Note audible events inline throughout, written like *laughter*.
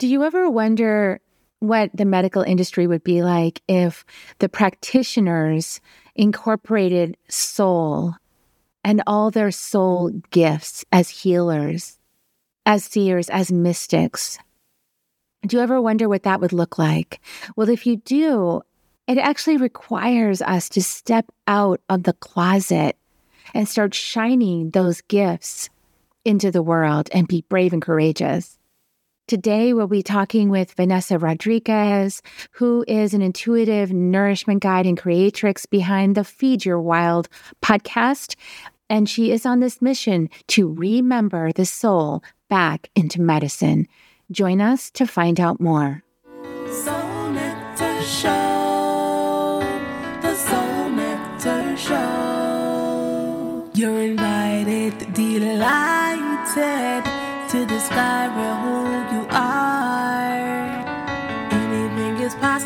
Do you ever wonder what the medical industry would be like if the practitioners incorporated soul and all their soul gifts as healers, as seers, as mystics? Do you ever wonder what that would look like? Well, if you do, it actually requires us to step out of the closet and start shining those gifts into the world and be brave and courageous. Today, we'll be talking with Venessa Rodriguez, who is an intuitive nourishment guide and creatrix behind the Feed Your Wild podcast. And she is on this mission to remember the soul back into medicine. Join us to find out more. Soul Nectar Show, the Soul Nectar Show. You're invited, delighted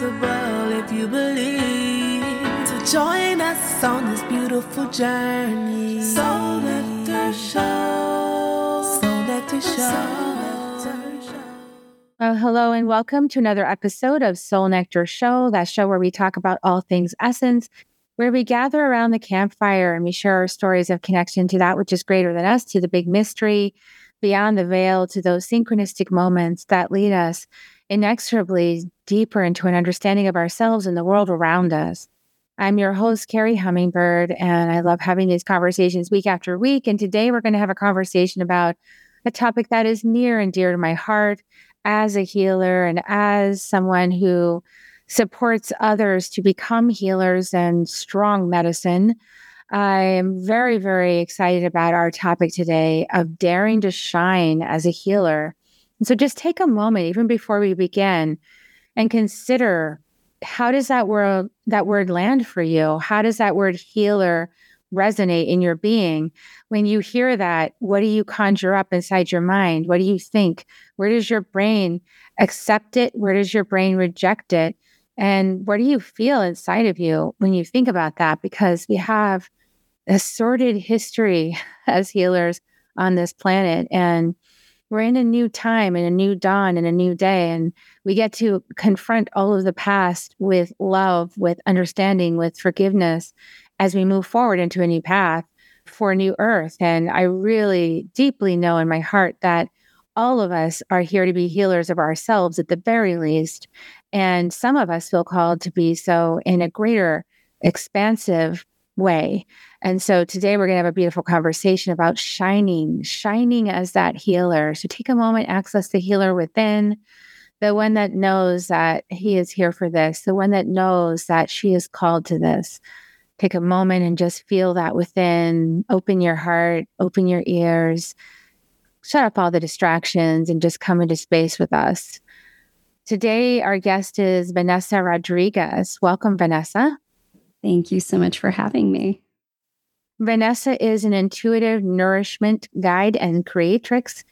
possible if you believe. So join us on this beautiful journey. Soul Nectar Show. Soul Nectar Show. Well, hello and welcome to another episode of Soul Nectar Show, that show where we talk about all things essence, where we gather around the campfire and we share our stories of connection to that which is greater than us, to the big mystery, beyond the veil to those synchronistic moments that lead us inexorably deeper into an understanding of ourselves and the world around us. I'm your host, Carrie Hummingbird, and I love having these conversations week after week. And today we're going to have a conversation about a topic that is near and dear to my heart as a healer and as someone who supports others to become healers and strong medicine. I am very, very excited about our topic today of daring to shine as a healer. And so just take a moment, even before we begin, and consider how does that word that word land for you? How does that word healer resonate in your being? When you hear that, what do you conjure up inside your mind? What do you think? Where does your brain accept it? Where does your brain reject it? And what do you feel inside of you when you think about that? Because we have a sordid history *laughs* as healers on this planet. And we're in a new time and a new dawn and a new day. And we get to confront all of the past with love, with understanding, with forgiveness as we move forward into a new path for a new earth. And I really deeply know in my heart that all of us are here to be healers of ourselves at the very least. And some of us feel called to be so in a greater, expansive way. And so today we're going to have a beautiful conversation about shining, shining as that healer. So take a moment, access the healer within, the one that knows that he is here for this, the one that knows that she is called to this. Take a moment and just feel that within. Open your heart, open your ears, shut up all the distractions, and just come into space with us. Today, our guest is Venessa Rodriguez. Welcome, Venessa. Thank you so much for having me. Venessa is an intuitive nourishment guide and creatrix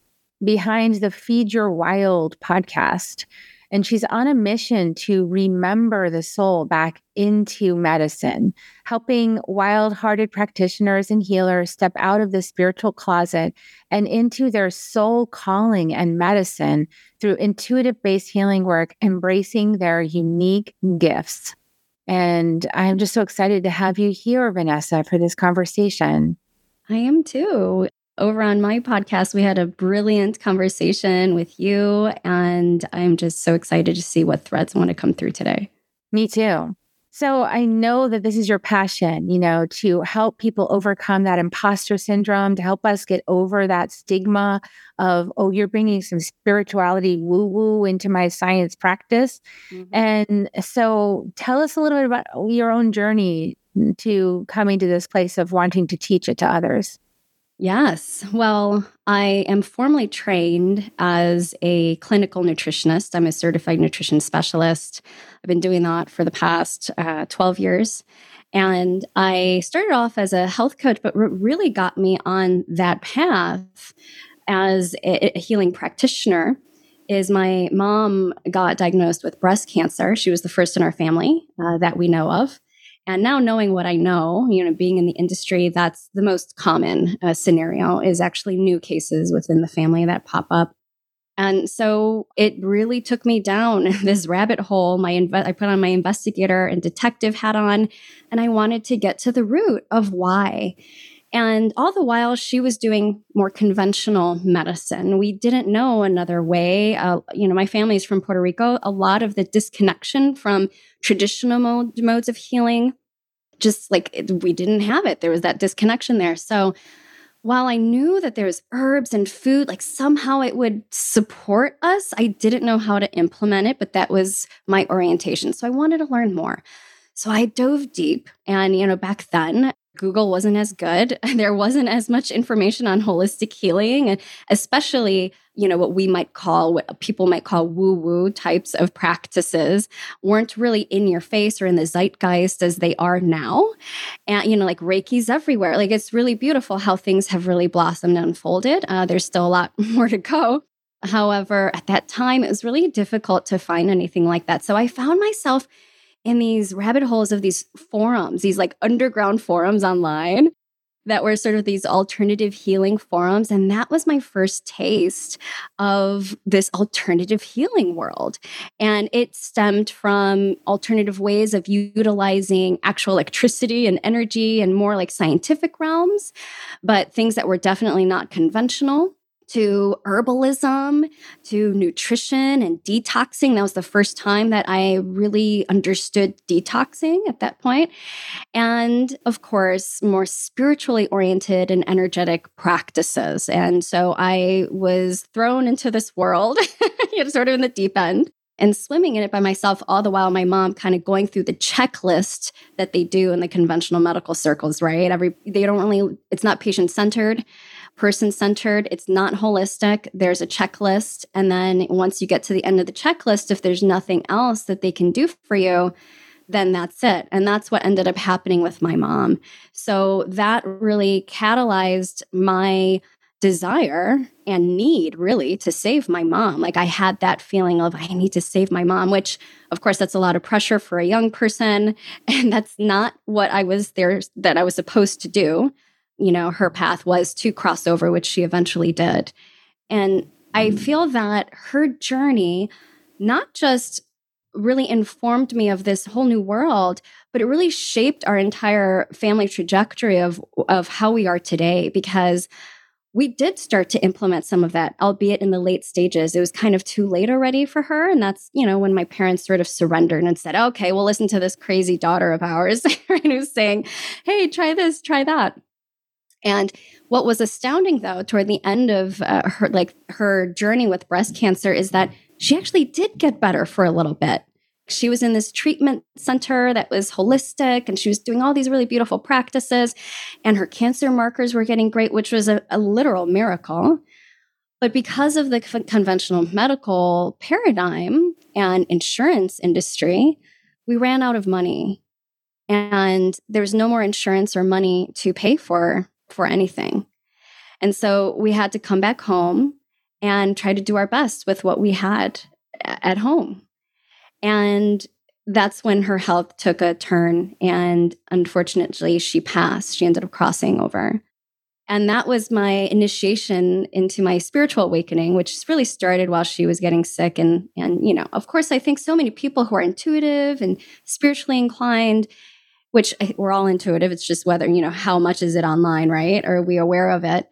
behind the Feed Your Wild podcast. And she's on a mission to remember the soul back into medicine, helping wild hearted practitioners and healers step out of the spiritual closet and into their soul calling and medicine through intuitive based healing work, embracing their unique gifts. And I'm just so excited to have you here, Venessa, for this conversation. I am too. Over on my podcast, we had a brilliant conversation with you, and I'm just so excited to see what threads want to come through today. Me too. So I know that this is your passion, you know, to help people overcome that imposter syndrome, to help us get over that stigma of, oh, you're bringing some spirituality woo woo into my science practice. Mm-hmm. And so tell us a little bit about your own journey to coming to this place of wanting to teach it to others. Yes. Well, I am formally trained as a clinical nutritionist. I'm a certified nutrition specialist. I've been doing that for the past uh, 12 years. And I started off as a health coach, but what really got me on that path as a, a healing practitioner is my mom got diagnosed with breast cancer. She was the first in our family uh, that we know of. And now knowing what I know, you know, being in the industry, that's the most common uh, scenario is actually new cases within the family that pop up. And so it really took me down *laughs* this rabbit hole. My inve- I put on my investigator and detective hat on, and I wanted to get to the root of why. And all the while, she was doing more conventional medicine. We didn't know another way. Uh, you know, my family is from Puerto Rico. A lot of the disconnection from traditional mode, modes of healing, just like it, we didn't have it. There was that disconnection there. So while I knew that there was herbs and food, like somehow it would support us, I didn't know how to implement it, but that was my orientation. So I wanted to learn more. So I dove deep. And, you know, back then, Google wasn't as good. *laughs* There wasn't as much information on holistic healing, and especially, you know, what we might call, what people might call woo woo types of practices weren't really in your face or in the zeitgeist as they are now. And, you know, like Reiki's everywhere. Like it's really beautiful how things have really blossomed and unfolded. Uh, there's still a lot *laughs* more to go. However, at that time, it was really difficult to find anything like that. So I found myself in these rabbit holes of these forums, these like underground forums online that were sort of these alternative healing forums. And that was my first taste of this alternative healing world. And it stemmed from alternative ways of utilizing actual electricity and energy and more like scientific realms, but things that were definitely not conventional to herbalism, to nutrition and detoxing. That was the first time that I really understood detoxing at that point. And of course, more spiritually oriented and energetic practices. And so I was thrown into this world, *laughs* you know, sort of in the deep end and swimming in it by myself all the while my mom kind of going through the checklist that they do in the conventional medical circles right every they don't really it's not patient centered person centered, it's not holistic. There's a checklist. And then once you get to the end of the checklist, if there's nothing else that they can do for you, then that's it. And that's what ended up happening with my mom. So that really catalyzed my desire and need really to save my mom. Like I had that feeling of I need to save my mom, which of course that's a lot of pressure for a young person *laughs* and that's not what I was there that I was supposed to do you know, her path was to cross over, which she eventually did. And I mm. feel that her journey not just really informed me of this whole new world, but it really shaped our entire family trajectory of, of how we are today because we did start to implement some of that, albeit in the late stages. It was kind of too late already for her. And that's, you know, when my parents sort of surrendered and said, okay, we'll listen to this crazy daughter of ours, *laughs* who's saying, hey, try this, try that. And what was astounding though toward the end of uh, her like her journey with breast cancer is that she actually did get better for a little bit. She was in this treatment center that was holistic and she was doing all these really beautiful practices and her cancer markers were getting great which was a, a literal miracle. But because of the conventional medical paradigm and insurance industry, we ran out of money and there was no more insurance or money to pay for for anything. And so we had to come back home and try to do our best with what we had at home. And that's when her health took a turn. And unfortunately, she passed. She ended up crossing over. And that was my initiation into my spiritual awakening, which really started while she was getting sick. And, and, you know, of course, I think so many people who are intuitive and spiritually inclined, which we're all intuitive. It's just whether, you know, how much is it online, right? Or are we aware of it?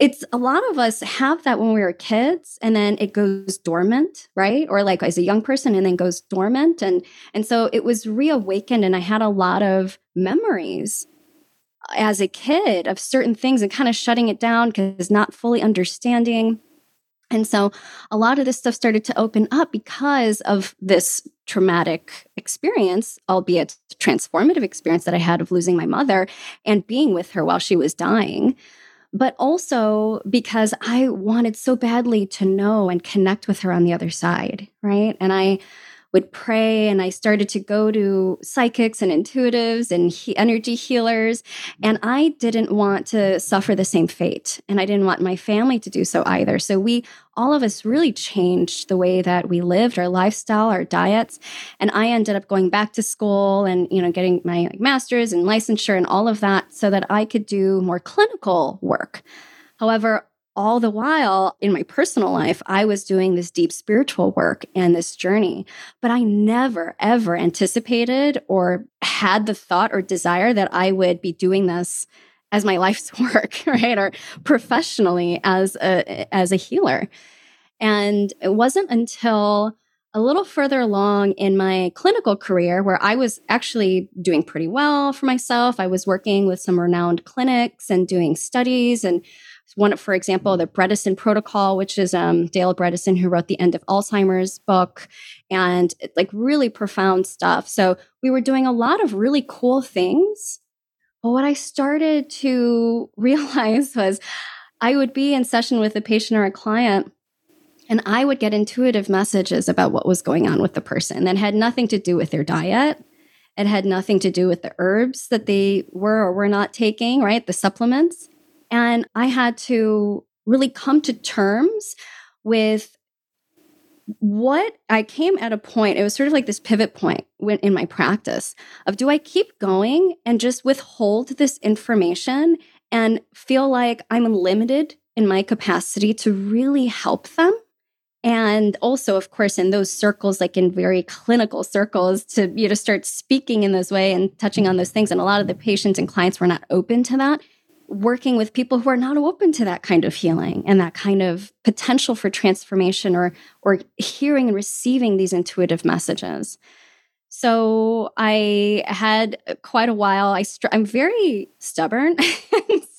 It's a lot of us have that when we were kids and then it goes dormant, right? Or like as a young person and then goes dormant. And and so it was reawakened and I had a lot of memories uh, as a kid of certain things and kind of shutting it down because not fully understanding and so a lot of this stuff started to open up because of this traumatic experience, albeit transformative experience that I had of losing my mother and being with her while she was dying. But also because I wanted so badly to know and connect with her on the other side, right? And I would pray and I started to go to psychics and intuitives and he- energy healers. And I didn't want to suffer the same fate. And I didn't want my family to do so either. So we, all of us, really changed the way that we lived, our lifestyle, our diets. And I ended up going back to school and, you know, getting my like, master's and licensure and all of that so that I could do more clinical work. However, all the while in my personal life, I was doing this deep spiritual work and this journey. But I never, ever anticipated or had the thought or desire that I would be doing this as my *laughs* life's work, right? Or professionally as a, as a healer. And it wasn't until a little further along in my clinical career where I was actually doing pretty well for myself. I was working with some renowned clinics and doing studies and one, for example, the Bredesen Protocol, which is um, Dale Bredesen, who wrote the End of Alzheimer's book, and like really profound stuff. So we were doing a lot of really cool things. But what I started to *laughs* realize was I would be in session with a patient or a client, and I would get intuitive messages about what was going on with the person that had nothing to do with their diet. It had nothing to do with the herbs that they were or were not taking, right? The supplements. And I had to really come to terms with what I came at a point, it was sort of like this pivot point in my practice of do I keep going and just withhold this information and feel like I'm limited in my capacity to really help them? And also, of course, in those circles, like in very clinical circles, to you know start speaking in this way and touching on those things. And a lot of the patients and clients were not open to that. Working with people who are not open to that kind of healing and that kind of potential for transformation or or hearing and receiving these intuitive messages. So i had quite a while. I str- i'm very stubborn. *laughs*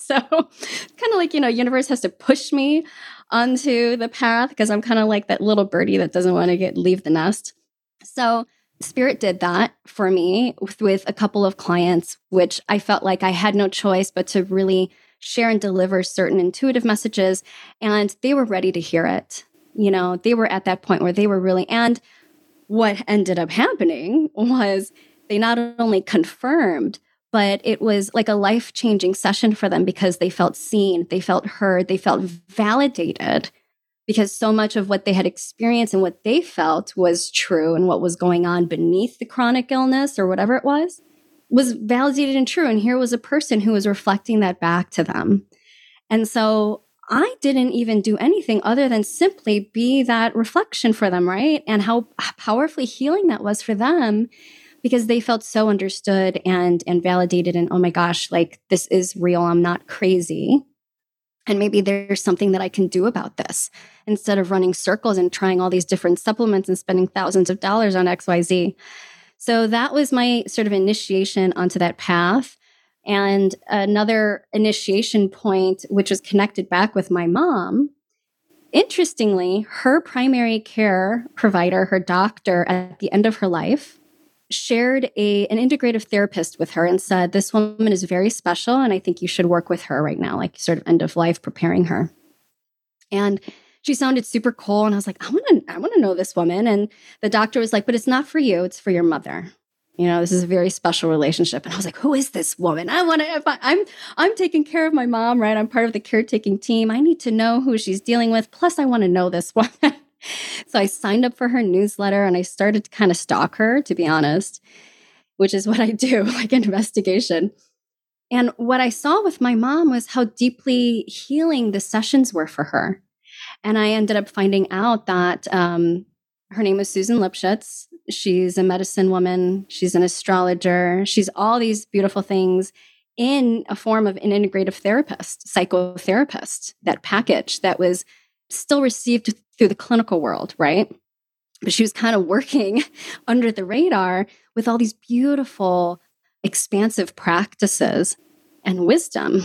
So kind of like you know universe has to push me onto the path because i'm kind of like that little birdie that doesn't want to get leave the nest so Spirit did that for me with, with, a couple of clients, which I felt like I had no choice but to really share and deliver certain intuitive messages. And they were ready to hear it. You know, they were at that point where they were really, and what ended up happening *laughs* was they not only confirmed, but it was like a life changing session for them because they felt seen, they felt heard, they felt validated because so much of what they had experienced and what they felt was true and what was going on beneath the chronic illness or whatever it was was validated and true. And here was a person who was reflecting that back to them. And so I didn't even do anything other than simply be that reflection for them, right? And how powerfully healing that was for them because they felt so understood and and validated and oh my gosh, like this is real. I'm not crazy. And maybe there's something that I can do about this instead of running circles and trying all these different supplements and spending thousands of dollars on XYZ. So that was my sort of initiation onto that path. And another initiation point, which was connected back with my mom. Interestingly, her primary care provider, her doctor at the end of her life, shared a an integrative therapist with her and said this woman is very special and i think you should work with her right now like sort of end of life preparing her. And she sounded super cool and i was like i want to i want to know this woman and the doctor was like but it's not for you it's for your mother. You know this is a very special relationship. And i was like who is this woman? I want to i'm i'm taking care of my mom right? I'm part of the caretaking team. I need to know who she's dealing with. Plus i want to know this woman *laughs* *laughs* so I signed up for her newsletter and I started to kind of stalk her, to be honest, which is *laughs* what I do, like investigation. And what I saw with my mom was how deeply healing the sessions were for her. And I ended up finding out that um, her name is Susan Lipschitz. She's a medicine woman, she's an astrologer, she's all these beautiful things in a form of an integrative therapist, psychotherapist, that package that was still received through the clinical world, right? But she was kind of working *laughs* under the radar with all these beautiful, expansive practices and wisdom.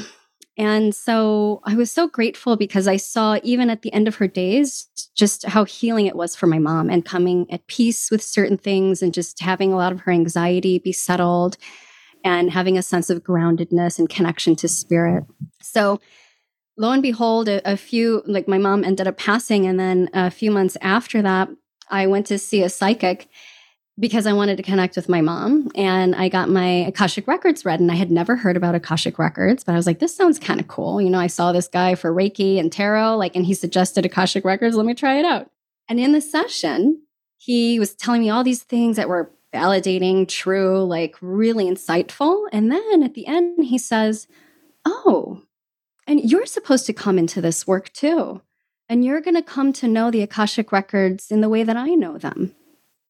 And so I was so grateful because I saw, even at the end of her days, just how healing it was for my mom and coming at peace with certain things and just having a lot of her anxiety be settled and having a sense of groundedness and connection to spirit. So lo and behold, a, a, few, like my mom ended up passing. And then a few months after that, I went to see a psychic because I wanted to connect with my mom. And I got my Akashic Records read. And I had never heard about Akashic Records, but I was like, this sounds kind of cool. You know, I saw this guy for Reiki and tarot, like, and he suggested Akashic Records. Let me try it out. And in the session, he was telling me all these things that were validating, true, like really insightful. And then at the end, he says, Oh, and you're supposed to come into this work too. And you're going to come to know the Akashic records in the way that I know them.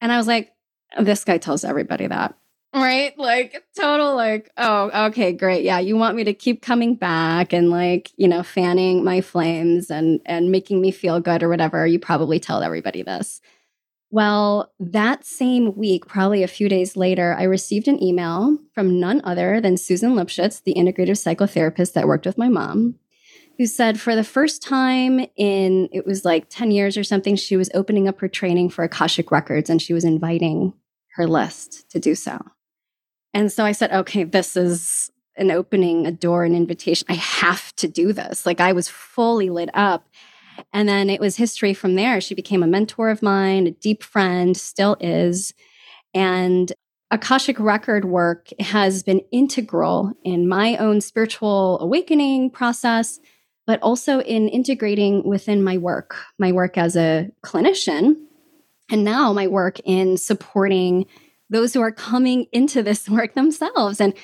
And I was like, this guy tells everybody that. Right? Like, total, like, oh, okay, great. Yeah, you want me to keep coming back and, like, you know, fanning my flames and and making me feel good or whatever. You probably tell everybody this. Well, that same week, probably a few days later, I received an email from none other than Susan Lipschutz, the integrative psychotherapist that worked with my mom, who said for the first time in, it was like 10 years or something, she was opening up her training for Akashic Records and she was inviting her list to do so. And so I said, okay, this is an opening, a door, an invitation. I have to do this. Like I was fully lit up. And then it was history from there. She became a mentor of mine, a deep friend, still is. And Akashic record work has been integral in my own spiritual awakening process, but also in integrating within my work, my work as a clinician, and now my work in supporting those who are coming into this *laughs* work themselves and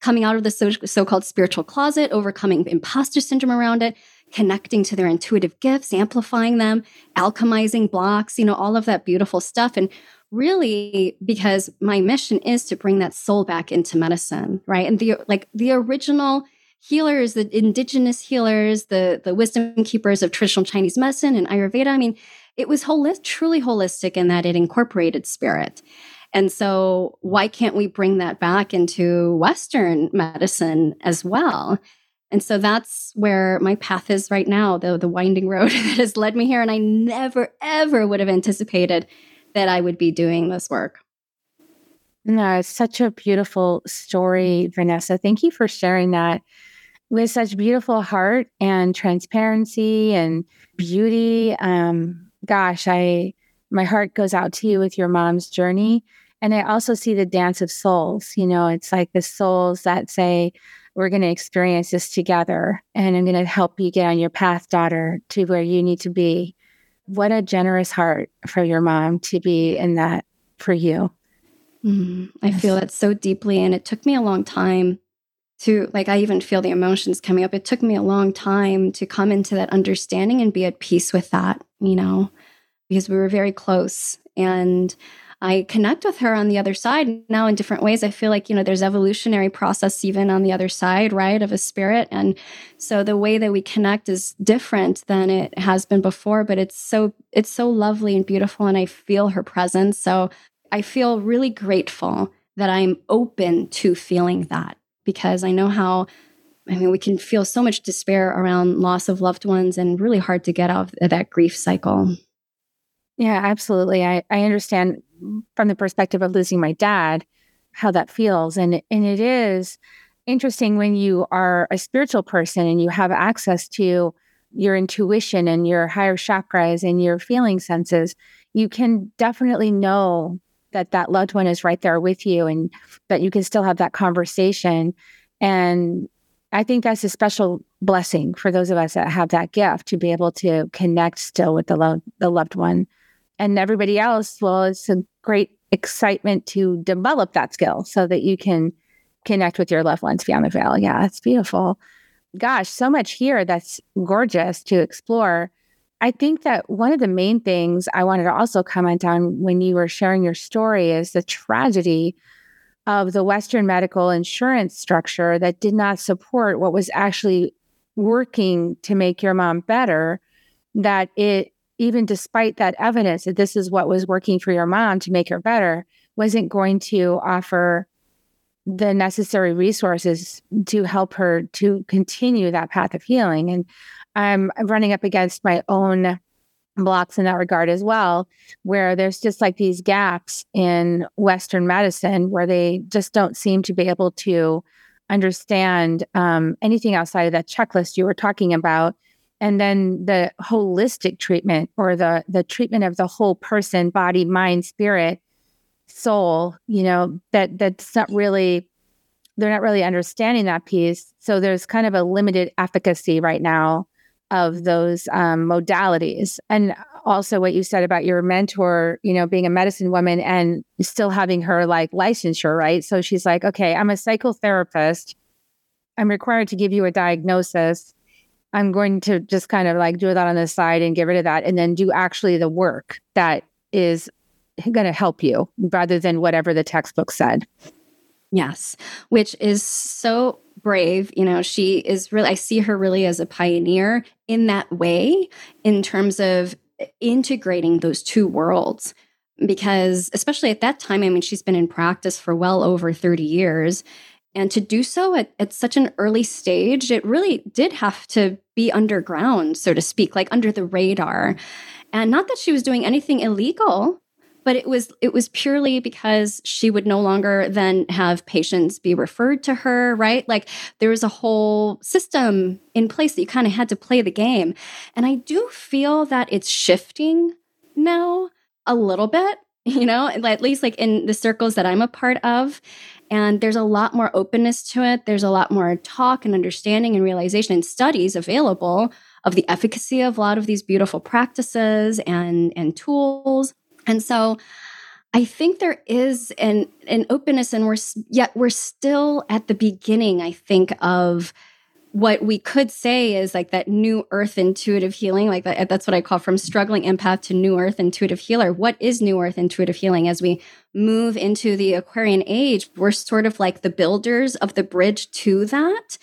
coming out of the so called spiritual closet, overcoming imposter syndrome around it, connecting to their intuitive gifts, amplifying them, alchemizing blocks, you know, all of that beautiful stuff. And really, because my mission is to bring that soul back into medicine, right? And the like the original healers, the indigenous healers, the the wisdom keepers of traditional Chinese medicine and Ayurveda. I mean, it was holistic, truly holistic in that it incorporated spirit. And so, why can't we bring that back into Western medicine as well? And so that's where my path is right now, the, the winding road *laughs* that has led me here. And I never, ever would have anticipated that I would be doing this work. No, it's such a beautiful story, Venessa. Thank you for sharing that with such beautiful heart and transparency and beauty. Um, gosh, I my heart goes out to you with your mom's journey. And I also see the dance of souls. You know, it's like the souls that say, we're going to experience this together. And I'm going to help you get on your path, daughter, to where you need to be. What a generous heart for your mom to be in that for you. Mm, I yes. feel that so deeply. And it took me a long time to, like, I even feel the emotions coming up. It took me a long time to come into that understanding and be at peace with that, you know, because we were very close. And I connect with her on the other side now in different ways. I feel like, you know, there's evolutionary process even on the other side, right, of a spirit. And so the way that we connect is different than it has been before, but it's so it's so lovely and beautiful and I feel her presence. So I feel really grateful that I'm open to feeling that because I know how I mean, we can feel so much despair around loss of loved ones and really hard to get out of that grief cycle. Yeah, absolutely. I, I understand from the perspective of losing my dad how that feels. And, and it is interesting when you are a spiritual person and you have access to your intuition and your higher chakras and your feeling senses, you can definitely know that that loved one is right there with you and that you can still have that conversation. And I think that's a special blessing for those of us that have that gift to be able to connect still with the, lo- the loved one and everybody else, well, it's a great excitement to develop that skill so that you can connect with your loved ones beyond the veil. Yeah, it's beautiful. Gosh, so much here that's gorgeous to explore. I think that one of the main things I wanted to also comment on when you were sharing your story is the tragedy of the Western medical insurance structure that did not support what was actually working to make your mom better, that it even despite that evidence that this is what was working for your mom to make her better, wasn't going to offer the necessary resources to help her to continue that path of healing. And I'm running up against my own blocks in that regard as well, where there's just like these gaps in Western medicine where they just don't seem to be able to understand um, anything outside of that checklist you were talking about and then the holistic treatment or the the treatment of the whole person body mind spirit soul you know that that's not really they're not really understanding that piece. So there's kind of a limited efficacy right now of those um, modalities. And also what you said about your mentor you know being a medicine woman and still having her like licensure right? So she's like okay i'm a psychotherapist. I'm required to give you a diagnosis I'm going to just kind of like do that on the side and get rid of that and then do actually the work that is going to help you rather than whatever the textbook said. Yes, which is so brave. You know, she is really, I see her really as a pioneer in that way in terms of integrating those two worlds. Because, especially at that time, I mean, she's been in practice for well over 30 years. And to do so at, at such an early stage, it really did have to be underground, so to speak, like under the radar. And not that she was doing anything illegal, but it was it was purely because she would no longer then have patients be referred to her right? Like there was a whole system in place that you kind of had to play the game. And i do feel that it's shifting now a little bit *laughs* you know at least like in the circles that i'm a part of and there's a lot more openness to it there's a lot more talk and understanding and realization and studies available of the efficacy of a lot of these beautiful practices and and tools and so I think there is an an openness, and we're yet we're still at the beginning. I think of what we could say is like that new earth intuitive healing like that, that's what i call from struggling empath to new earth intuitive healer. What is new earth intuitive healing? As we move into the aquarian age we're sort of like the builders of the bridge to that.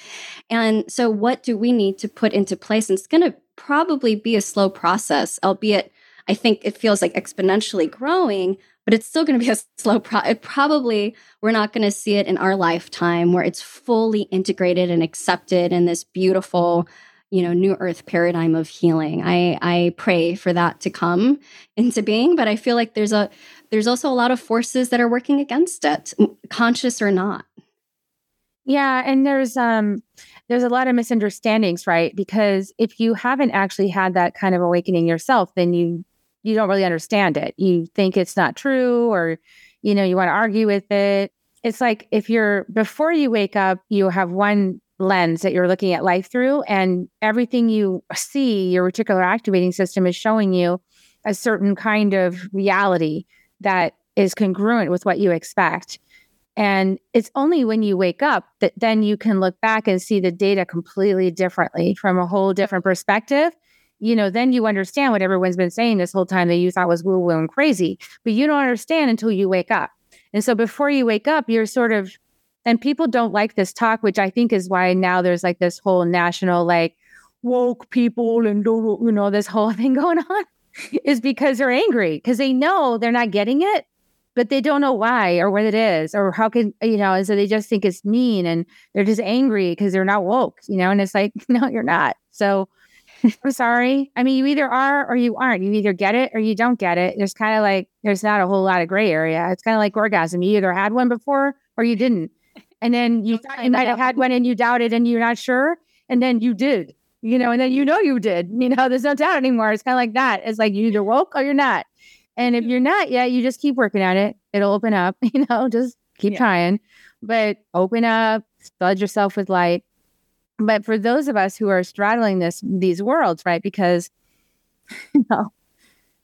And so what do we need to put into place? And it's going to probably be a slow process albeit I think it feels like exponentially growing, but it's still going to be a *laughs* slow pro- probably we're not going to see it in our lifetime where it's fully integrated and accepted in this beautiful you know new earth paradigm of healing. I i pray for that to come into being but i feel like there's a there's also a lot of forces that are working against it conscious or not. Yeah and there's um there's a lot of misunderstandings right? Because if you haven't actually had that kind of awakening yourself then you you don't really understand it. You think it's not true or you know, you want to argue with it. It's like if you're before you wake up, you have one lens that you're looking at life through and everything you see, your reticular activating system is showing you a certain kind of reality that is congruent with what you expect. And it's only when you wake up that then you can look back and see the data completely differently from a whole different perspective you know, then you understand what everyone's been saying this whole time that you thought was woo woo and crazy, but you don't understand until you wake up. And so before you wake up, you're sort of, and people don't like this talk, which I think is why now there's like this whole national, like, woke people and, you know, this whole *laughs* thing going on is because they're angry because they know they're not getting it, but they don't know why or what it is or how can, you know, and so they just think it's mean and they're just angry because they're not woke, you know, and it's like, *laughs* no, you're not. So, I'm sorry. I mean, you either are or you aren't. You either get it or you don't get it. There's kind of like, there's not a whole lot of gray area. It's kind of like orgasm. You either had one before or you didn't. And then you, you might have had one and you doubted and you're not sure. And then you did, you know, and then you know you did. You know, there's no doubt anymore. It's kind of like that. It's like you either woke or you're not. And if you're not yet, you just keep working at it. It'll open up, *laughs* you know, just keep yeah. trying. But open up, flood yourself with light but for those of us who are straddling this these worlds, right? Because *laughs* you know,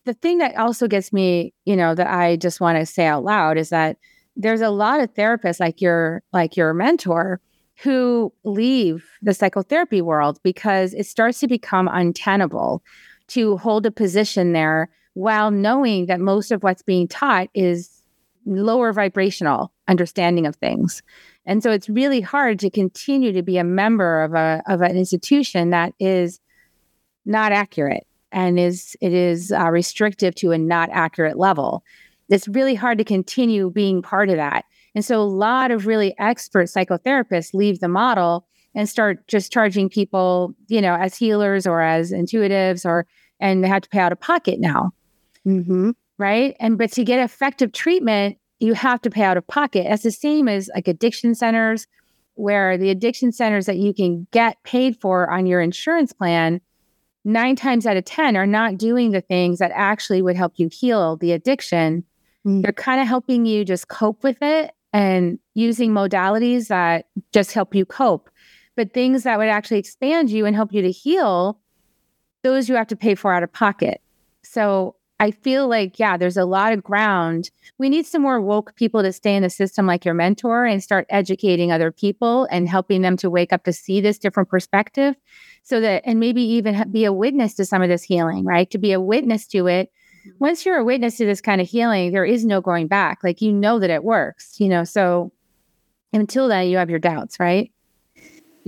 the thing that also gets me, you know, that I just want to say out loud is that there's a lot of therapists like your like your mentor who leave the psychotherapy world because it starts to become untenable to hold a position there while knowing that most of what's being taught is lower vibrational understanding of things. And so it's really hard to continue to be a member of a of an institution that is not accurate and is it is uh, restrictive to a not accurate level. It's really hard to continue being part of that. And so a lot of really expert psychotherapists leave the model and start just charging people, you know, as healers or as intuitives or and they have to pay out of pocket now. Mm-hmm. Right. And but to get effective treatment, you have to pay out of pocket. That's the same as like addiction centers, where the addiction centers that you can get paid for on your insurance plan, nine times out of 10 are not doing the things that actually would help you heal the addiction. Mm. They're kind of helping you just cope with it and using modalities that just help you cope. But things that would actually expand you and help you to heal, those you have to pay for out of pocket. So I feel like, yeah, there's a lot of ground. We need some more woke people to stay in the system like your mentor and start educating other people and helping them to wake up to see this different perspective so that, and maybe even be a witness to some of this healing, right? To be a witness to it. Mm-hmm. Once you're a witness to this kind of healing, there is no going back. Like, you know that it works, you know? So until then, you have your doubts, right?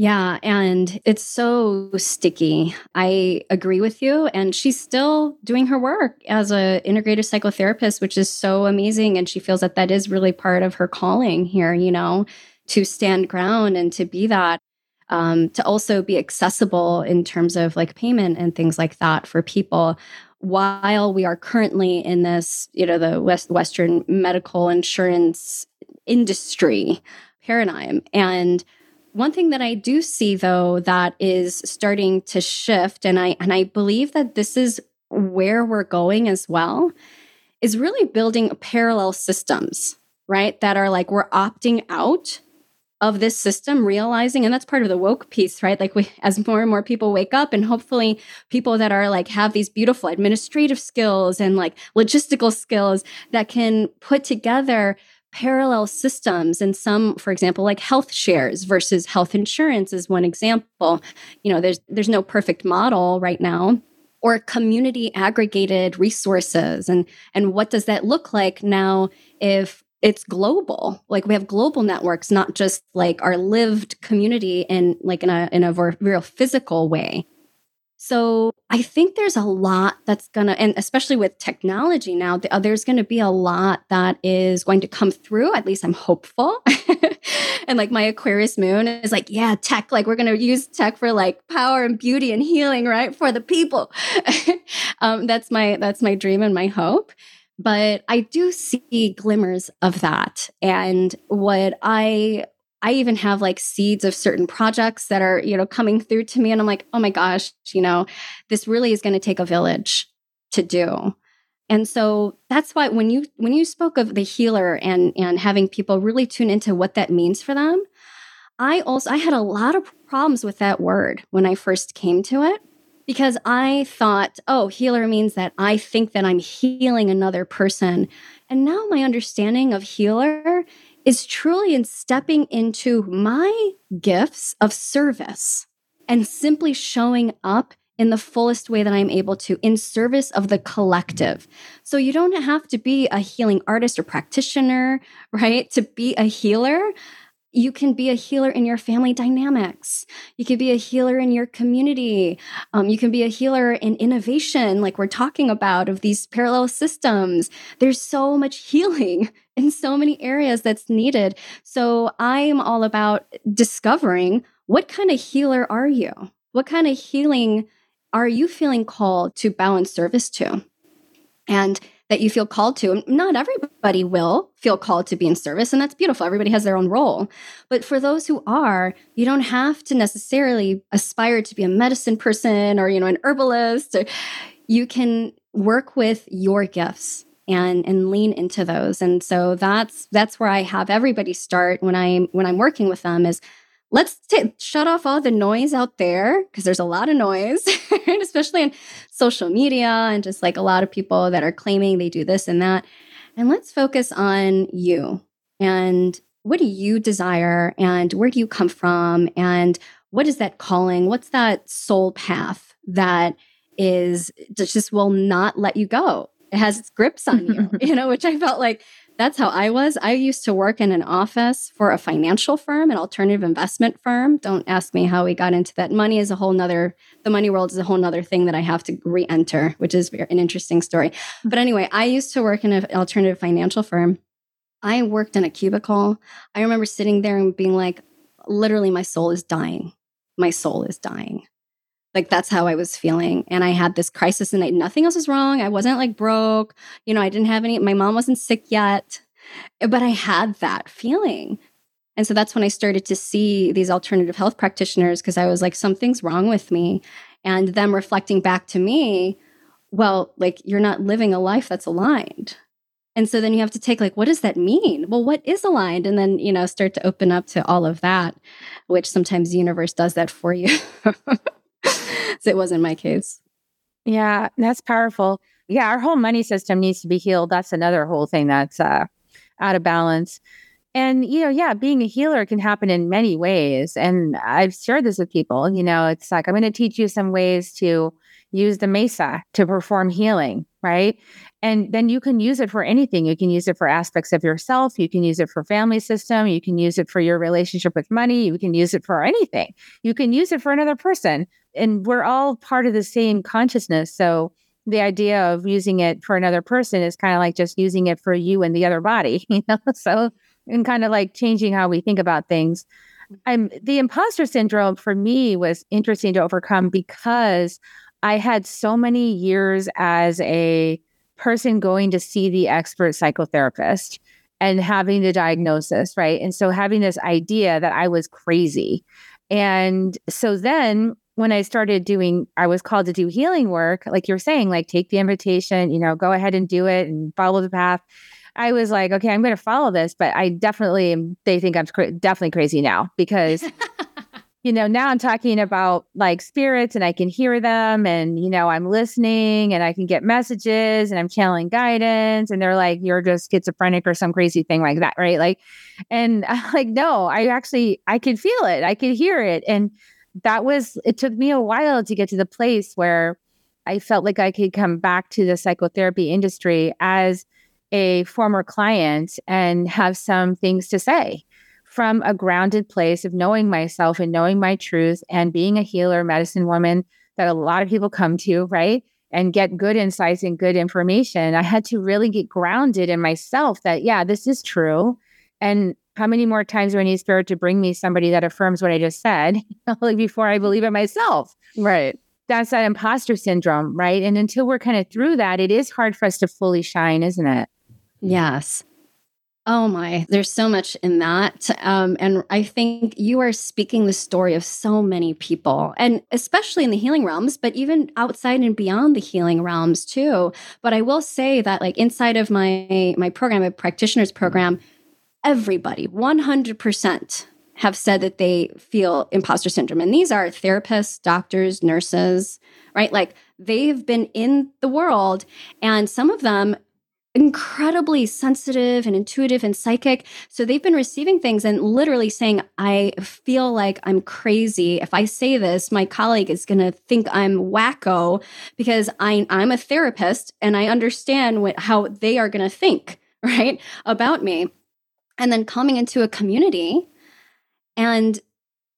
Yeah, and it's so sticky. I agree with you and she's still doing her work as a integrative psychotherapist, which is so amazing and she feels that that is really part of her calling here, you know, to stand ground and to be that um, to also be accessible in terms of like payment and things like that for people while we are currently in this, you know, the West Western medical insurance industry paradigm. And one thing that I do see though that is starting to shift and I and I believe that this is where we're going as well is really building parallel systems, right? That are like we're opting out of this system realizing and that's part of the woke piece right like we as more and more people wake up and hopefully people that are like have these beautiful administrative skills and like logistical skills that can put together parallel systems and some for example like health shares versus health insurance is one example. You know there's there's no perfect model right now. Or community aggregated resources and and what does that look like now if it's global? Like we have global networks not just like our lived community in like in a in a real physical way so I think there's a lot that's going to, and especially with technology now, the, there's going to be a lot that is going to come through. At least I'm hopeful. *laughs* and like my Aquarius moon is like, yeah, tech, like we're going to use tech for like power and beauty and healing, right? For the people. *laughs* um, that's my, that's my dream and my hope. But I do see glimmers of that. And what I I even have like seeds of certain projects that are, you know, coming through to me. And I'm like, oh my gosh, you know, this really is going to take a village to do. And so that's why when you when you spoke of the healer and and having people really tune into what that means for them, I also I had a lot of problems with that word when I first came to it because I thought, oh, healer means that I think that I'm healing another person. And now my understanding of healer is truly in stepping into my gifts of service and simply showing up in the fullest way that I'm able to in service of the collective. So you don't have to be a healing artist or practitioner, right? To be a healer. You can be a healer in your family dynamics. You can be a healer in your community. Um, you can be a healer in innovation, like we're talking about, of these parallel systems. There's so much *laughs* healing in so many areas that's needed. So I'm all about discovering what kind of healer are you? What kind of healing are you feeling called to in service to? And that you feel called to. Not everybody will feel called to be in service, and that's beautiful. Everybody has their own role. But for those who are, you don't have to necessarily aspire to be a medicine person or, you know, an herbalist. Or, you can work with your gifts and and lean into those. And so that's that's where I have everybody start when i'm when I'm working with them is let's t- shut off all the noise out there because there's a lot of noise, *laughs* especially in social media and just like a lot of people that are claiming they do this and that. And let's focus on you and what do you desire and where do you come from and what is that calling? What's that soul path that is just will not let you go? It has its grips on you, *laughs* you know, which I felt like that's how I was. I used to work in an office for a financial firm, an alternative investment firm. Don't ask me how we got into that. Money is a whole nother, the money world is a whole nother thing that I have to re enter, which is an interesting story. But anyway, I used to work in an alternative financial firm. I worked in a cubicle. I remember sitting there and being like, literally, my soul is dying. My soul is dying. Like that's how I was feeling. And I had this crisis and I, nothing else was wrong. I wasn't like broke. You know, I didn't have any, my mom wasn't sick yet, eh, but I had that feeling. And so that's when I started to see these alternative health practitioners because I was like, something's wrong with me. And them reflecting back to me, well, like you're not living a life that's aligned. And so then you have to take like, what does that mean? Well, what is aligned? And then, you know, start to open up to all of that, which sometimes the universe does that for you. *laughs* it wasn't my case. Yeah, that's powerful. yeah, our whole money system needs to be healed. That's another whole thing that's uh, out of balance. And, you know, yeah, being a healer can happen in many ways. And I've shared this with people. You know, it's like, I'm going to teach you some ways to use the mesa to perform healing, right? And then you can use it for anything. You can use it for aspects of yourself. You can use it for family system. You can use it for your relationship with money. You can use it for anything. You can use it for another person. And we're all part of the same consciousness. So the idea of using it for another person is kind of like just using it for you and the other body, *laughs* you know? So and kind of like changing how we think about things. I'm the imposter syndrome for me was interesting to overcome because I had so many years as a person going to see the expert psychotherapist and having the diagnosis, right? And so having this idea that I was crazy. And so then when I started doing, I was called to do healing work, like you're saying, like take the invitation, you know, go ahead and do it and follow the path. I was like, okay, I'm going to follow this, but I definitely, they think I'm cra- definitely crazy now because, *laughs* you know, now I'm talking about like spirits and I can hear them and, you know, I'm listening and I can get messages and I'm channeling guidance. And they're like, you're just schizophrenic or some crazy thing like that. Right. Like, and I'm *laughs* like, no, I actually, I can feel it. I can hear it. And that was, it took me a while to get to the place where I felt like I could come back to the psychotherapy industry as, a former client and have some things to say from a grounded place of knowing myself and knowing my truth and being a healer, medicine woman that a lot of people come to, right? And get good insights and good information. I had to really get grounded in myself that, yeah, this is true. And how many more times do I need spirit to bring me somebody that affirms what I just said *laughs* like before I believe it myself? Right. That's that imposter syndrome, right? And until we're kind of through that, it is hard for us to fully shine, isn't it? Yes. Oh my, there's so much in that. Um, and I think you are speaking the story of so many people, and especially in the healing realms, but even outside and beyond the healing realms too. But I will say that, like inside of my my program, a practitioners program, everybody, 100% have said that they feel imposter syndrome. And these are therapists, doctors, nurses, right? Like they've been in the world, and some of them incredibly sensitive and intuitive and psychic. So they've been receiving things and literally saying, I feel like I'm crazy. If I say this, my colleague is going to think I'm wacko because I, I'm a therapist and I understand what, how they are going to think, *laughs* right, about me. And then coming into a community and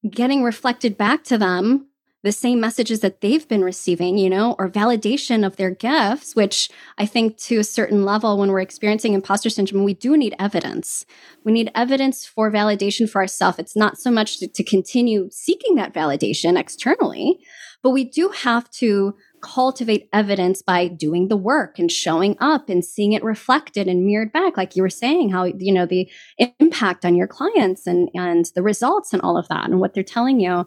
getting reflected back to them the same messages that they've been receiving, you know, or validation of their gifts, which I think to a certain level, when we're experiencing imposter syndrome, we do need evidence. We need evidence for validation for ourselves. It's not so much to, to continue seeking that validation externally, but we do have to cultivate evidence by doing the work and showing up and seeing it reflected and mirrored back like you were saying how you know the impact on your clients and and the results and all of that and what they're telling you.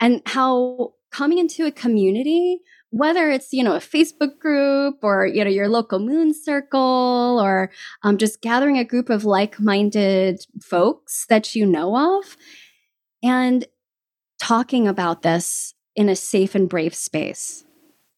And how coming into a community whether it's you know a facebook group or you know your local moon circle or um, just gathering a group of like-minded folks that you know of and talking about this in a safe and brave space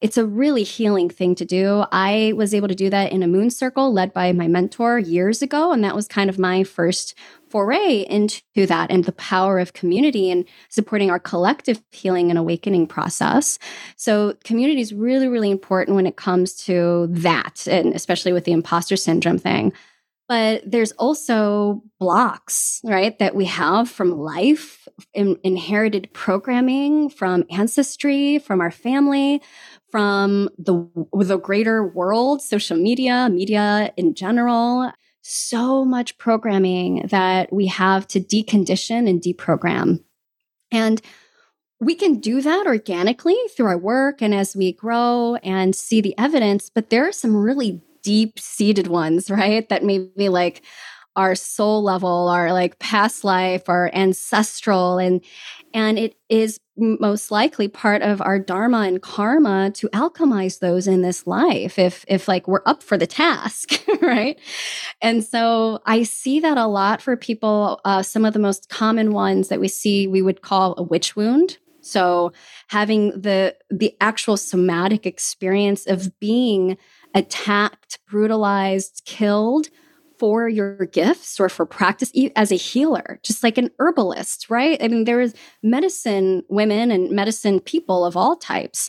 it's a really healing thing to do. I was able to do that in a moon circle led by my mentor years ago. And that was kind of my first foray into that and the power of community and supporting our collective healing and awakening process. So, community is really, really important when it comes to that, and especially with the imposter syndrome thing. But there's also blocks, right, that we have from life, in, inherited programming, from ancestry, from our family, from the the greater world, social media, media in general. So much programming that we have to decondition and deprogram. And we can do that organically through our work and as we grow and see the evidence, but there are some really deep seated ones, right? That maybe like our soul level, our like past life, our ancestral and and it is most likely part of our dharma and karma to alchemize those in this life if if like we're up for the task *laughs* right? And so i see that a lot for people uh, some of the most common ones that we see we would call a witch wound. So having the the actual somatic experience of being attacked, brutalized, killed for your gifts or for practice as a healer, just like an herbalist, right? I mean, there is medicine women and medicine people of all types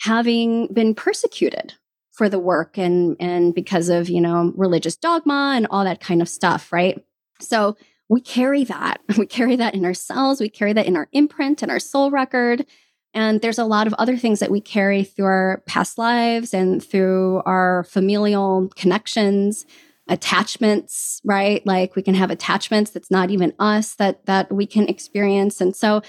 having been persecuted for the work and and because of, you know, religious dogma and all that kind of stuff, right? So we carry that. *laughs* We carry that in ourselves, we carry that in our imprint and our soul record. And there's a lot of other things that we carry through our past lives and through our familial connections attachments right? Like we can have attachments that's not even us that that we can experience. And so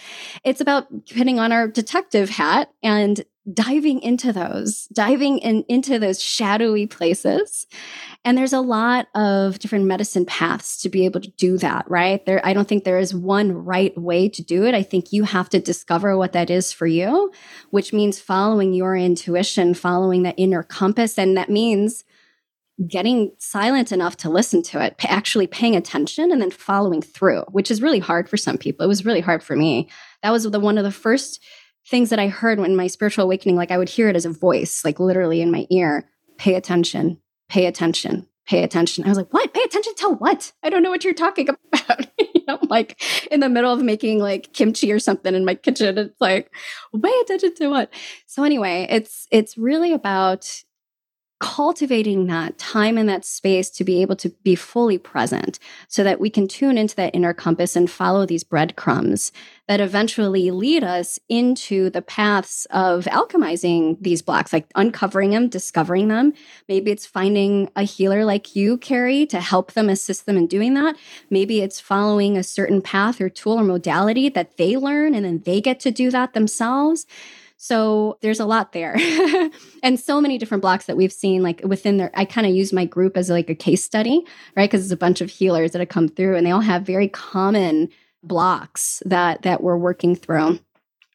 it's about putting on our detective hat and diving into those diving in, into those shadowy places. And there's a lot of different medicine paths to be able to do that right? There i don't think there is one right way to do it. I think you have to discover what that is for you which means following your intuition following that inner compass. And that means getting silent enough to listen to it, actually paying attention and then following through, which is really hard for some people. It was really hard for me. That was the one of the first things that I heard when my spiritual awakening, like I would hear it as a voice, like literally in my ear, pay attention, pay attention, pay attention. I was like, what? Pay attention to what? I don't know what you're talking *laughs* about. *laughs* you know, like in the middle of making like kimchi or something in my kitchen. It's like, pay attention to what? So anyway, it's it's really about cultivating that time and that space to be able to be fully present so that we can tune into that inner compass and follow these breadcrumbs that eventually lead us into the paths of alchemizing these blocks, like uncovering them, discovering them. Maybe it's finding a healer like you, Carrie, to help them, assist them in doing that. Maybe it's following a certain path or tool or modality that they learn and then they get to do that themselves. So there's a lot there. *laughs* and so many different blocks that we've seen like within there. I kind of use my group as like a case study, right? Because it's a bunch of healers that have come through and they all have very common blocks that that we're working through.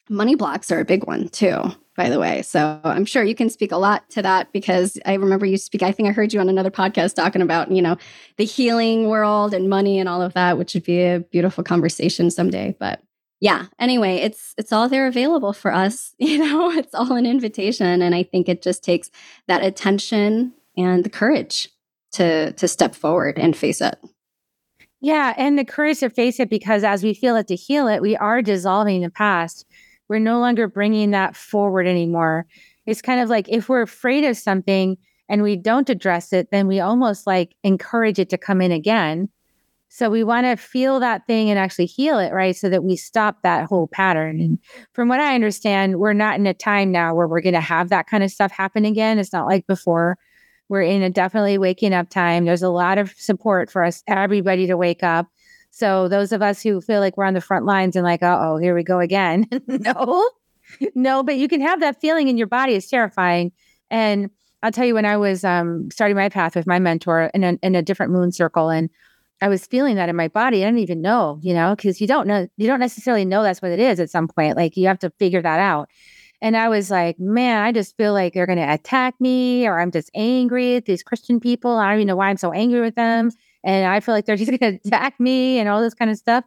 Money blocks are a big one too, by the way. So I'm sure you can speak a lot to that because I remember you speak. I think I heard you on another podcast talking about, you know, the healing world and money and all of that, which would be a beautiful conversation someday. But yeah anyway it's it's all there available for us *laughs* you know it's all an invitation and i think it just takes that attention and the courage to to step forward and face it. Yeah and the courage to face it because as we feel it to heal it we are dissolving the past. We're no longer bringing that forward anymore. It's kind of like if we're afraid of something and we don't address it then we almost like encourage it to come in again so we want to feel that thing and actually heal it, right? So that we stop that whole pattern. And from what I understand, we're not in a time now where we're going to have that kind of stuff happen again. It's not like before. We're in a definitely waking up time. There's a lot of support for us, everybody to wake up. So those of us who feel like we're on the front lines and like, oh, here we go again. *laughs* no, no, but you can have that feeling in your body. It's terrifying. And I'll tell you, when I was um, starting my path with my mentor in a, in a different moon circle, and I was feeling that in my body. I didn't even know, you know, because you don't know, you don't necessarily know that's what it is at some point. Like you have to figure that out. And I was like, man, I just feel like they're going to attack me or I'm just angry at these Christian people. I don't even know why I'm so angry with them. And I feel like they're *laughs* just going to attack me and all this kind of stuff.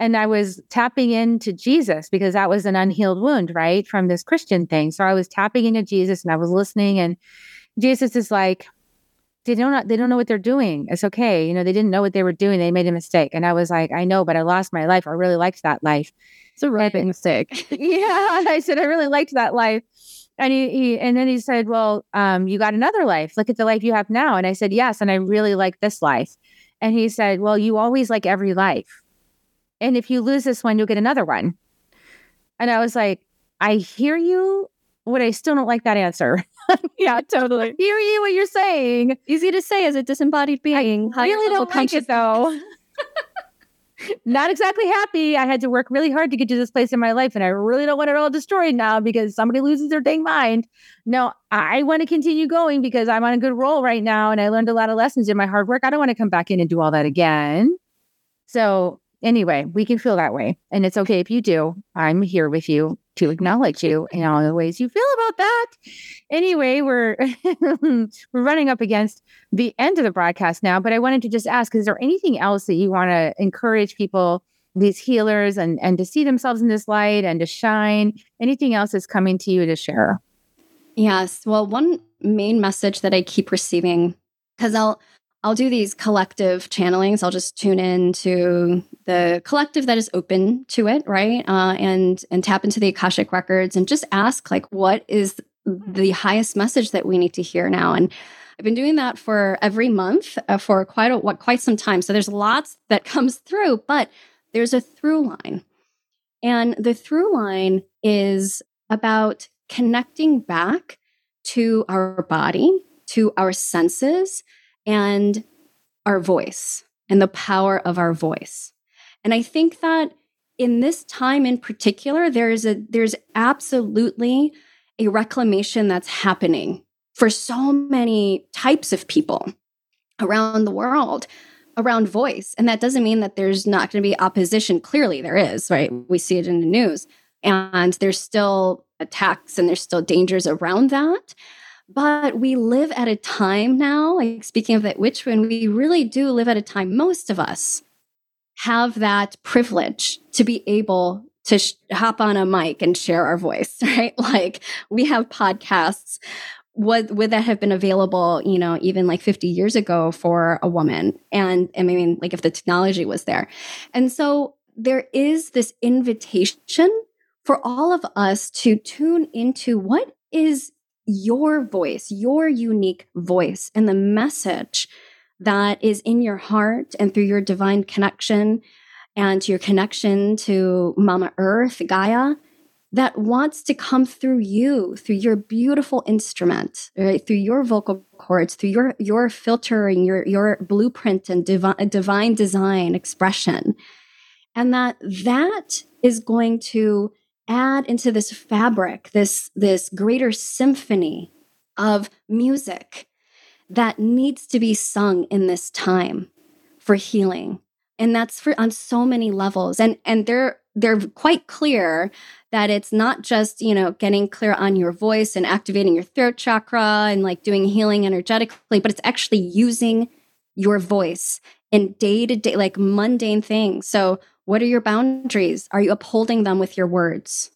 And I was tapping into Jesus because that was an unhealed wound, right? From this Christian thing. So I was tapping into Jesus and I was listening. And Jesus is like, they don't know, they don't know what they're doing. It's okay. You know, they didn't know what they were doing. They made a mistake. And I was like, I know, but I lost my life. I really liked that life. It's a big mistake. *laughs* yeah. And I said, I really liked that life. And he, he and then he said, Well, um, you got another life. Look at the life you have now. And I said, Yes, and I really like this life. And he said, Well, you always like every life. And if you lose this one, you'll get another one. And I was like, I hear you, but I still don't like that answer. *laughs* yeah, totally. *laughs* Hear you what you're saying. Easy to say as a disembodied being. I really don't like it though. *laughs* Not exactly happy. I had to work really hard to get to this place in my life, and I really don't want it all destroyed now because somebody loses their dang mind. No, I want to continue going because I'm on a good roll right now, and I learned a lot of lessons in my hard work. I don't want to come back in and do all that again. So anyway, we can feel that way, and it's okay if you do. I'm here with you to acknowledge you in all the ways you feel about that. Anyway, we're *laughs* we're running up against the end of the broadcast now, but I wanted to just ask: Is there anything else that you want to encourage people, these healers, and and to see themselves in this light and to shine? Anything else that's coming to you to share? Yes. Well, one main message that I keep receiving because I'll I'll do these collective channelings. I'll just tune in to the collective that is open to it, right? Uh, and and tap into the Akashic records and just ask like, what is the highest message that we need to hear now? And I've been doing that for every month uh, for quite a what quite some time. So there's lots that *laughs* comes through, but there's a through line, and the through line is about connecting back to our body, to our senses and our voice and the power of our voice. And I think that in this time in particular, there's a there's absolutely a reclamation that's happening for so many types of people around the world around voice. And that doesn't mean that there's not going to be opposition. Clearly, there is, right? We see it in the news. And there's still attacks and there's still dangers around that. But we live at a time now, like speaking of that witch when we really do live at a time, most of us have that privilege to be able to sh- hop on a mic and share our voice, *laughs* right? Like we have podcasts would would that have been available you know even like 50 years ago for a woman and i mean like if the technology was there and so there is this invitation for all of us to tune into what is your voice, your unique voice, and the message that is in your heart and through your divine connection and your connection to Mama Earth, Gaia, that wants to come through you, through your beautiful instrument, right? Through your vocal cords, through your your filtering, your your blueprint and divine divine design expression. And that that is going to add into this fabric, this, this greater symphony of music that needs to be sung in this time for healing. And that's for on so many levels. And and they're they're quite clear that it's not just, you know, getting clear on your voice and activating your throat chakra and like doing healing energetically, but it's actually using your voice in day to day, like mundane things. So what are your boundaries? Are you upholding them with your words?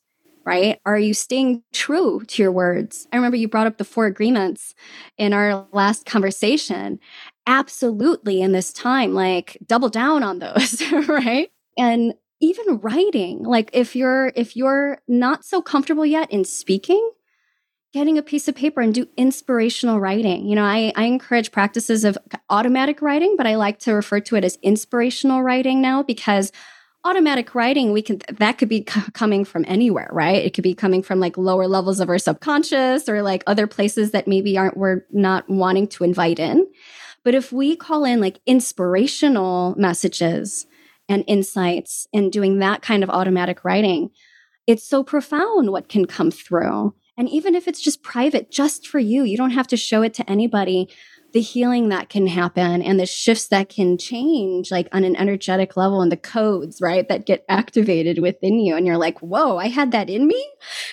Right? Are you staying true to your words? I remember you brought up the four agreements in our last conversation. Absolutely, in this time, like double down on those, *laughs* right? And even writing, like if you're if you're not so comfortable yet in speaking, getting a piece of paper and do inspirational writing. You know, I, I encourage practices of automatic writing, but I like to refer to it as inspirational writing now because automatic writing we can that could be c- coming from anywhere right? It could be coming from like lower levels of our subconscious or like other places that maybe aren't we're not wanting to invite in. But if we call in like inspirational messages and insights and doing that kind of automatic writing it's so profound what can come through. And even if it's just private just for you you don't have to show it to anybody the healing that can happen and the shifts that can change like on an energetic level and the codes right that get activated within you. And you're like whoa i had that in me?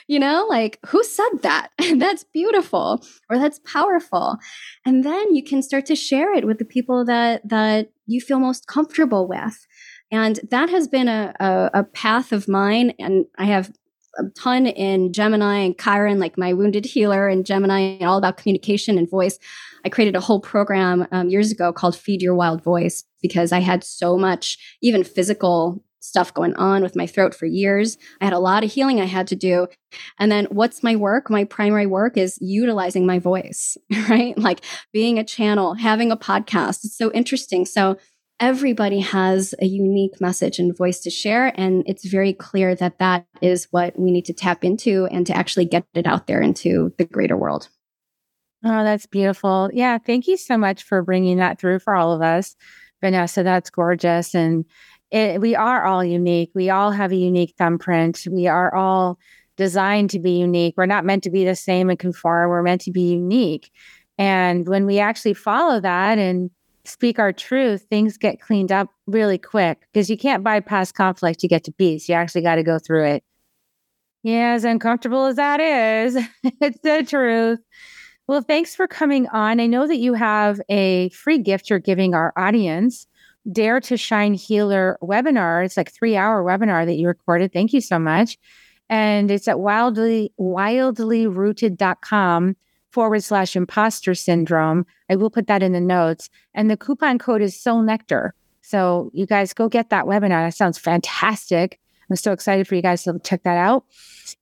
You know like who said that? *laughs* That's beautiful or that's powerful. And then you can start to share it with the people that that you feel most comfortable with. And that has been a, a, a path of mine. And i have a ton in Gemini and Chiron, like my wounded healer and Gemini, and all about communication and voice. I created a whole program um, years ago called Feed Your Wild Voice because I had so much, even physical stuff going on with my throat for years. I had a lot of healing I had to do. And then what's my work? My primary work is utilizing my voice, *laughs* right? Like being a channel, having a podcast. It's so interesting. So everybody has a unique message and voice to share. And it's very clear that that is what we need to tap into and to actually get it out there into the greater world. Oh, that's beautiful. Yeah. Thank you so much for bringing that through for all of us, Venessa. That's gorgeous. And it, we are all unique. We all have a unique thumbprint. We are all designed to be unique. We're not meant to be the same and conform. We're meant to be unique. And when we actually follow that and speak our truth, things get cleaned up really quick because you can't bypass conflict to get to peace. You actually got to go through it. Yeah, as uncomfortable as that is, *laughs* it's the truth. Well, thanks for coming on. I know that you have a free gift you're giving our audience. Dare to Shine Healer webinar. It's like three hour webinar that you recorded. Thank you so much. And it's at wildly wildlyrooted.com forward slash imposter syndrome. I will put that in the notes. And the coupon code is Soul Nectar. So you guys go get that webinar. That sounds fantastic. I'm so excited for you guys to check that out.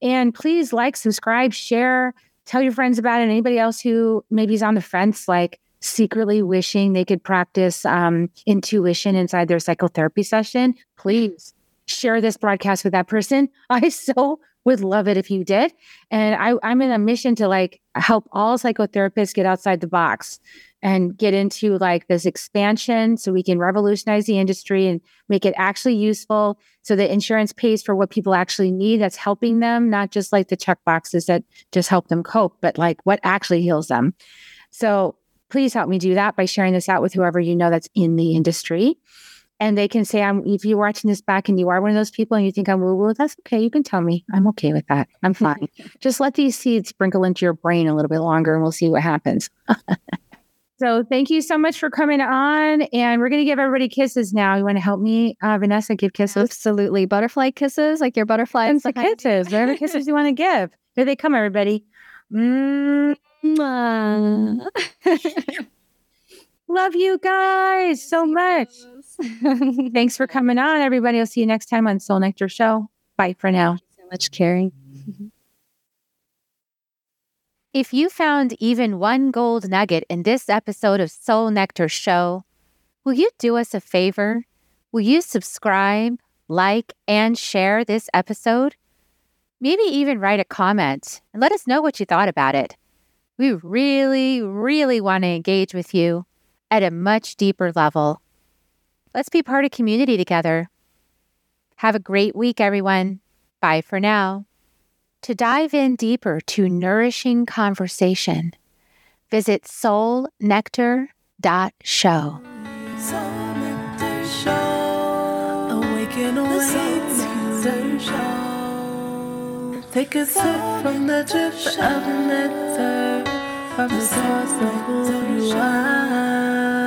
And please like, subscribe, share, tell your friends about it. Anybody else who maybe is on the fence, like secretly wishing they could practice um, intuition inside their psychotherapy session, please share this broadcast with that person. *laughs* I so would love it if you did. And I, I'm in a mission to like help all psychotherapists get outside the box and get into like this expansion so we can revolutionize the industry and make it actually useful so that insurance pays for what people actually need that's helping them, not just like the check boxes that just help them cope, but like what actually heals them. So please help me do that by sharing this out with whoever you know that's in the industry. And they can say, I'm, if you're watching this back and you are one of those people and you think I'm woo woo, that's okay. You can tell me. I'm okay with that. I'm *laughs* fine. Just let these seeds sprinkle into your brain a little bit longer and we'll see what happens. *laughs* so thank you so much for coming on. And we're going to give everybody kisses now. You want to help me, uh, Venessa, give kisses? Absolutely. Butterfly kisses, like your butterflies. And kisses, whatever kisses you want to give. Here they come, everybody. *laughs* Love you guys so much. *laughs* Thanks for coming on, everybody. I'll see you next time on Soul Nectar Show. Bye for now. so much, Carrie. *laughs* If you found even one gold nugget in this episode of Soul Nectar Show, will you do us a favor? Will you subscribe, like, and share this episode? Maybe even write a comment and let us know what you thought about it. We really, really want to engage with you at a much deeper level. Let's be part of community together. Have a great week, everyone. Bye for now. To dive in deeper to nourishing conversation, visit soulnectar.show. Take a sip from the drip of nectar from the source of who you are.